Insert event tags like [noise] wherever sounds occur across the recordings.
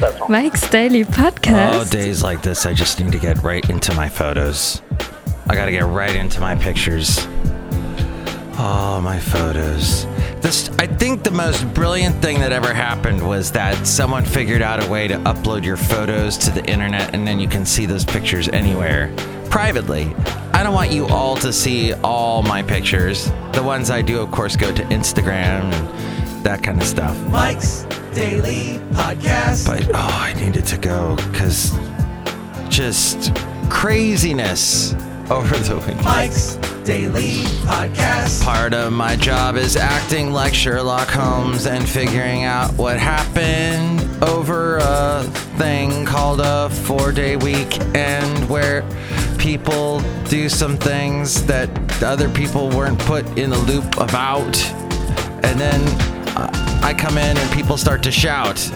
Not. Mike's Daily Podcast. Oh, days like this, I just need to get right into my photos. I gotta get right into my pictures. Oh, my photos. This, I think the most brilliant thing that ever happened was that someone figured out a way to upload your photos to the internet and then you can see those pictures anywhere privately. I don't want you all to see all my pictures. The ones I do, of course, go to Instagram and that kind of stuff. Mike's Daily Podcast. But oh, I needed to go because just craziness over the weekend. Mike's Daily Podcast. Part of my job is acting like Sherlock Holmes and figuring out what happened over a thing called a four day weekend where people do some things that other people weren't put in a loop about. And then uh, I come in and people start to shout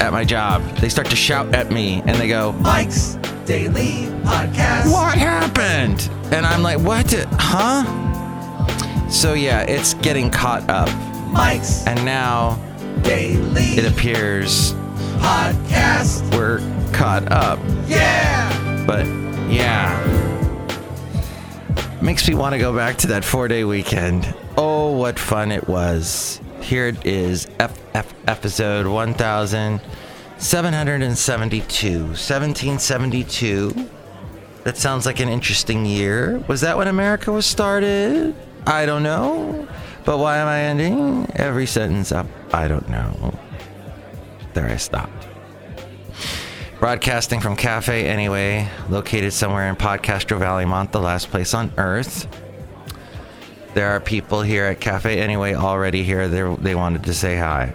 at my job. They start to shout at me and they go, Mike's Daily Podcast. What happened? And I'm like, What? the- Huh? So yeah, it's getting caught up. Mike's And now Daily it appears Podcast. we're caught up. Yeah. But yeah. Makes me want to go back to that four day weekend. Oh, what fun it was. Here it is, episode 1772. 1772. That sounds like an interesting year. Was that when America was started? I don't know. But why am I ending every sentence up? I don't know. There I stopped. Broadcasting from Cafe Anyway, located somewhere in Podcastro Valley Mont, the last place on earth. There are people here at Cafe Anyway already here. They they wanted to say hi.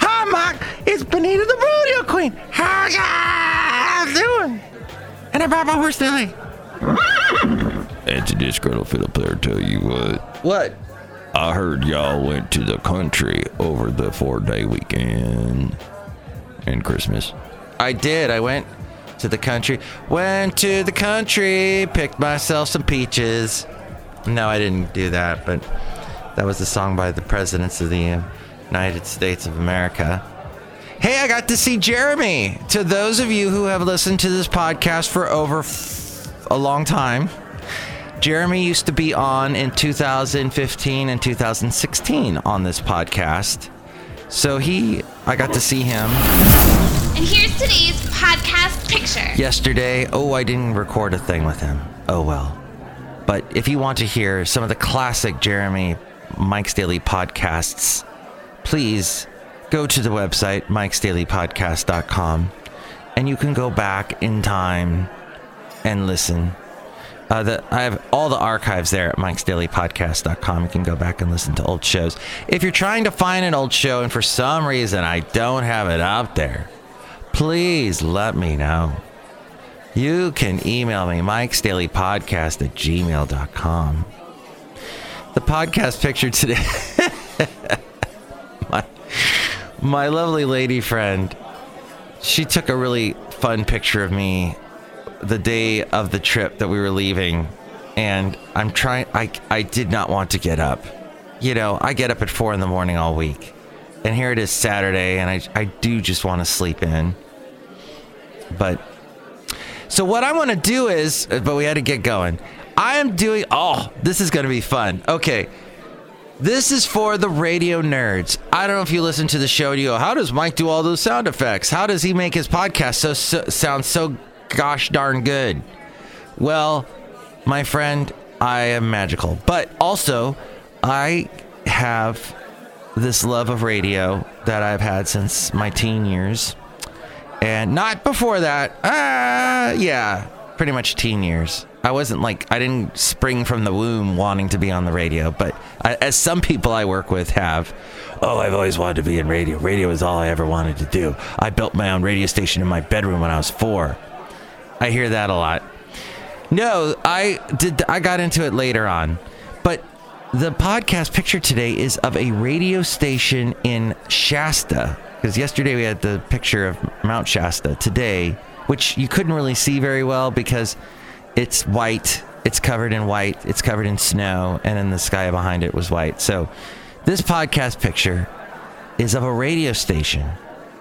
Hi, Mike. It's Benita the Rodeo Queen. How's you doing? And I brought my horse Lily. It's this girl Philip there tell you what. What? I heard y'all went to the country over the four day weekend and Christmas. I did. I went to the country. Went to the country. Picked myself some peaches. No, I didn't do that, but that was the song by the presidents of the United States of America. Hey, I got to see Jeremy. To those of you who have listened to this podcast for over f- a long time, Jeremy used to be on in 2015 and 2016 on this podcast. So he, I got to see him And here's today's podcast picture. yesterday. Oh, I didn't record a thing with him. Oh well. But if you want to hear some of the classic Jeremy Mike's Daily podcasts, please go to the website mikesdailypodcast.com and you can go back in time and listen. Uh, the, I have all the archives there at mikesdailypodcast.com. You can go back and listen to old shows. If you're trying to find an old show and for some reason I don't have it out there, please let me know. You can email me, Mike's Daily Podcast at gmail.com. The podcast picture today, [laughs] my, my lovely lady friend, she took a really fun picture of me the day of the trip that we were leaving. And I'm trying, I, I did not want to get up. You know, I get up at four in the morning all week. And here it is Saturday, and I, I do just want to sleep in. But so what I want to do is, uh, but we had to get going. I am doing. Oh, this is going to be fun. Okay, this is for the radio nerds. I don't know if you listen to the show you go, "How does Mike do all those sound effects? How does he make his podcast so, so sound so gosh darn good?" Well, my friend, I am magical, but also I have this love of radio that I've had since my teen years and not before that. Uh, yeah, pretty much teen years. I wasn't like I didn't spring from the womb wanting to be on the radio, but I, as some people I work with have. Oh, I've always wanted to be in radio. Radio is all I ever wanted to do. I built my own radio station in my bedroom when I was four. I hear that a lot. No, I did. I got into it later on, but the podcast picture today is of a radio station in Shasta. Because yesterday we had the picture of Mount Shasta. Today, which you couldn't really see very well because it's white. It's covered in white. It's covered in snow, and then the sky behind it was white. So, this podcast picture is of a radio station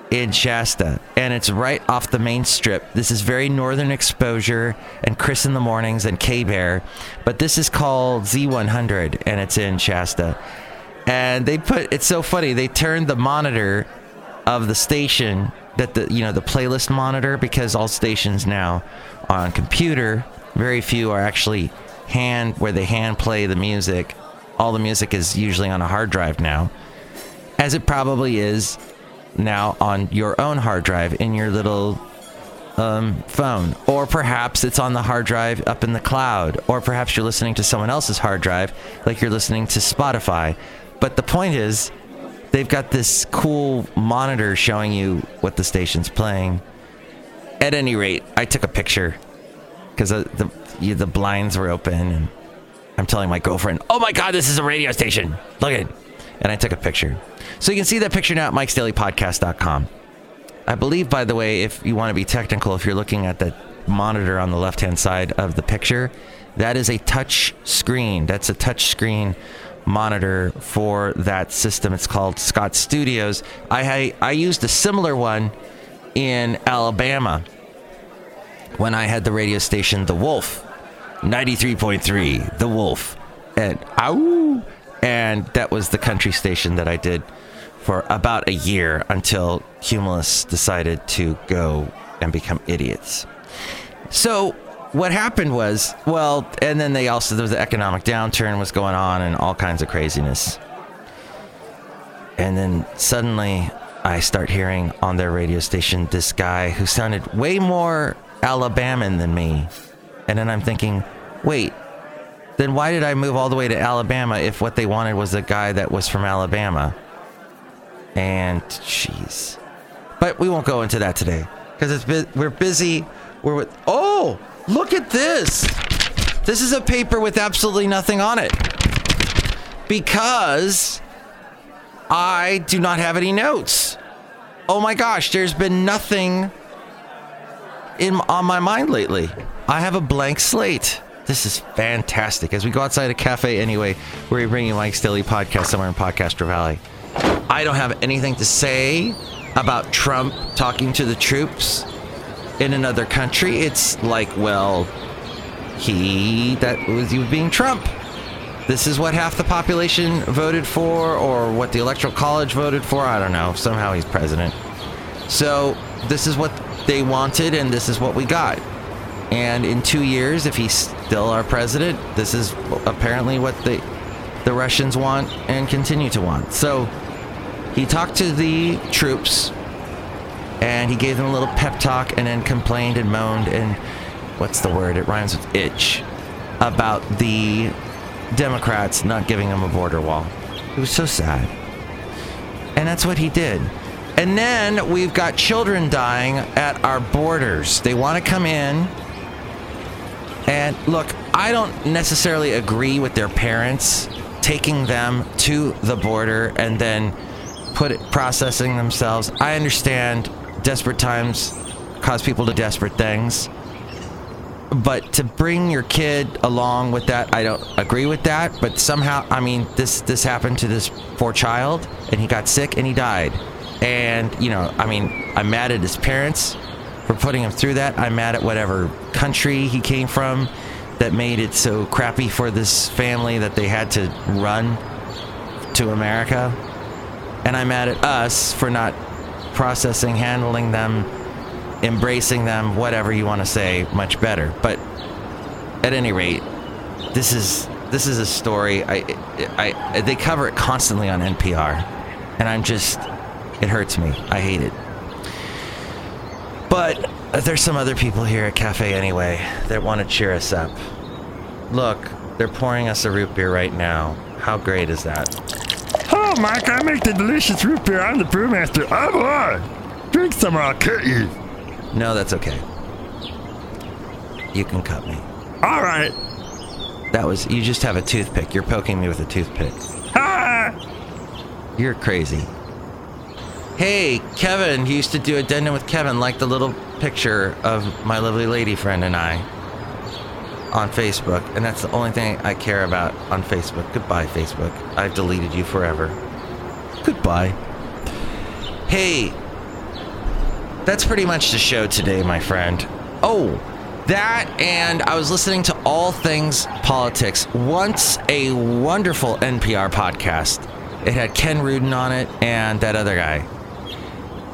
in Shasta, and it's right off the main strip. This is very northern exposure and Chris in the Mornings and K Bear, but this is called Z100, and it's in Shasta. And they put it's so funny. They turned the monitor of the station that the you know the playlist monitor because all stations now are on computer. Very few are actually hand where they hand play the music. All the music is usually on a hard drive now, as it probably is now on your own hard drive in your little um, phone, or perhaps it's on the hard drive up in the cloud, or perhaps you're listening to someone else's hard drive, like you're listening to Spotify. But the point is, they've got this cool monitor showing you what the station's playing. At any rate, I took a picture because uh, the the, the blinds were open, and I'm telling my girlfriend, "Oh my God, this is a radio station! Look at it!" And I took a picture, so you can see that picture now at Mike'sDailyPodcast.com. I believe, by the way, if you want to be technical, if you're looking at the monitor on the left-hand side of the picture, that is a touch screen. That's a touch screen monitor for that system. It's called Scott Studios. I I used a similar one in Alabama when I had the radio station The Wolf, 93.3, The Wolf, and ow, and that was the country station that I did for about a year until Cumulus decided to go and become idiots. So what happened was, well, and then they also there was the economic downturn was going on and all kinds of craziness. And then suddenly I start hearing on their radio station this guy who sounded way more Alabaman than me. And then I'm thinking, wait, then why did I move all the way to Alabama if what they wanted was a guy that was from Alabama? And jeez. But we won't go into that today because it's bu- we're busy. We're with Oh, look at this. This is a paper with absolutely nothing on it. Because I do not have any notes. Oh my gosh, there's been nothing in on my mind lately. I have a blank slate. This is fantastic. As we go outside a cafe anyway, we're bringing Mike's Daily Podcast somewhere in Podcaster Valley. I don't have anything to say about Trump talking to the troops in another country. It's like, well, he that was you being Trump. This is what half the population voted for, or what the electoral college voted for. I don't know. Somehow he's president. So this is what they wanted, and this is what we got. And in two years, if he's still our president, this is apparently what the the Russians want and continue to want. So he talked to the troops and he gave them a little pep talk and then complained and moaned and what's the word? It rhymes with itch about the Democrats not giving him a border wall. It was so sad. And that's what he did. And then we've got children dying at our borders. They want to come in. And look, I don't necessarily agree with their parents taking them to the border and then put it processing themselves. I understand desperate times cause people to desperate things. But to bring your kid along with that, I don't agree with that. But somehow, I mean, this this happened to this poor child, and he got sick and he died. And you know, I mean, I'm mad at his parents for putting him through that. I'm mad at whatever country he came from that made it so crappy for this family that they had to run to America. And I'm mad at us for not processing, handling them, embracing them, whatever you want to say, much better. But at any rate, this is this is a story. I, I, they cover it constantly on NPR, and I'm just, it hurts me. I hate it. But there's some other people here at Cafe anyway that want to cheer us up. Look, they're pouring us a root beer right now. How great is that? Oh, Mike, I make the delicious root beer. I'm the brewmaster. Oh, boy. Drink some or I'll cut you. No, that's okay. You can cut me. All right. That was, you just have a toothpick. You're poking me with a toothpick. Ha! You're crazy. Hey, Kevin, he used to do a addendum with Kevin, like the little picture of my lovely lady friend and I on Facebook. And that's the only thing I care about on Facebook. Goodbye, Facebook. I've deleted you forever. Goodbye. Hey, that's pretty much the show today, my friend. Oh, that and I was listening to All Things Politics, once a wonderful NPR podcast. It had Ken Rudin on it and that other guy.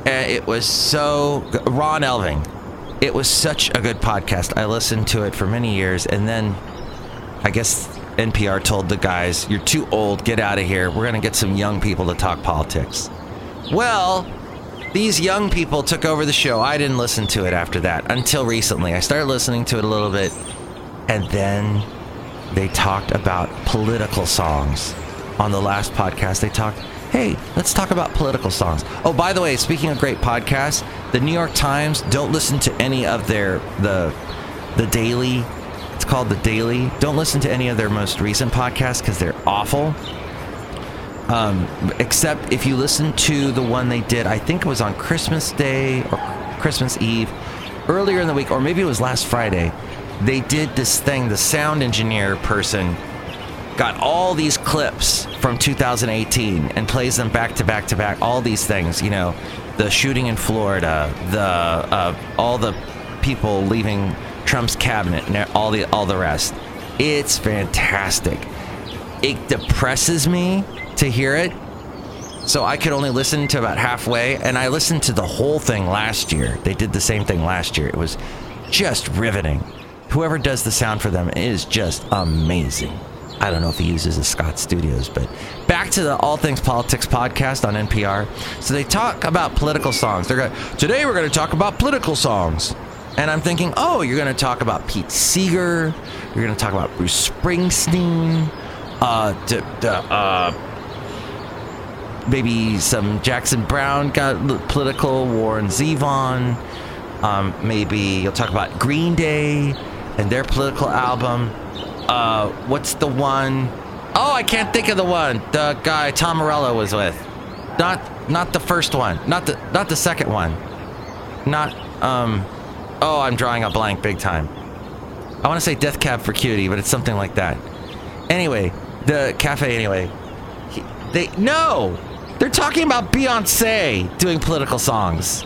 And it was so Ron Elving. It was such a good podcast. I listened to it for many years and then I guess NPR told the guys, "You're too old. Get out of here. We're going to get some young people to talk politics." Well, these young people took over the show. I didn't listen to it after that until recently. I started listening to it a little bit, and then they talked about political songs. On the last podcast, they talked, hey, let's talk about political songs. Oh, by the way, speaking of great podcasts, the New York Times, don't listen to any of their, the, the daily, it's called The Daily. Don't listen to any of their most recent podcasts because they're awful. Um, except if you listen to the one they did, I think it was on Christmas Day or Christmas Eve, earlier in the week, or maybe it was last Friday. They did this thing. The sound engineer person got all these clips from 2018 and plays them back to back to back. All these things, you know, the shooting in Florida, the uh, all the people leaving Trump's cabinet, and all the all the rest. It's fantastic. It depresses me to hear it. So I could only listen to about halfway, and I listened to the whole thing last year. They did the same thing last year. It was just riveting. Whoever does the sound for them is just amazing. I don't know if he uses the Scott Studios, but back to the All Things Politics podcast on NPR. So they talk about political songs. They're going today we're going to talk about political songs, and I'm thinking, oh, you're going to talk about Pete Seeger, you're going to talk about Bruce Springsteen, uh, d- d- uh, maybe some Jackson Browne got political, Warren Zevon. Um, maybe you'll talk about Green Day and their political album. Uh, what's the one? Oh, I can't think of the one. The guy Tom Morello was with. Not not the first one. Not the not the second one. Not um. Oh, I'm drawing a blank big time. I want to say Death Cab for Cutie, but it's something like that. Anyway, the cafe. Anyway, he, they no, they're talking about Beyonce doing political songs.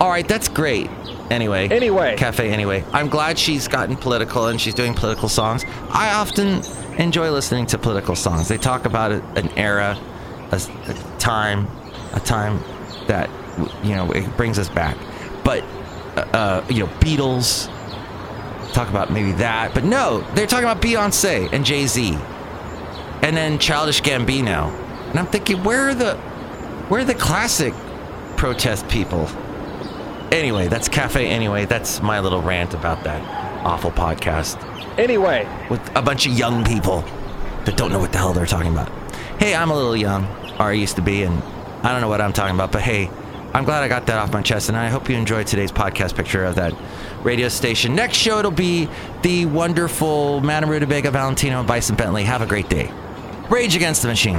All right, that's great. Anyway, Anyway. cafe. Anyway, I'm glad she's gotten political and she's doing political songs. I often enjoy listening to political songs. They talk about a, an era, a time, a time that you know it brings us back. But uh, uh, you know, Beatles talk about maybe that, but no, they're talking about Beyonce and Jay Z, and then Childish Gambino. And I'm thinking, where are the where are the classic protest people? Anyway, that's Cafe Anyway. That's my little rant about that awful podcast Anyway, with a bunch of young people that don't know what the hell they're talking about. Hey, I'm a little young, or I used to be, and I don't know what I'm talking about, but hey, I'm glad I got that off my chest, and I hope you enjoyed today's podcast picture of that radio station. Next show, it'll be the wonderful Madame Rutabaga Valentino and Bison Bentley. Have a great day. Rage Against the Machine.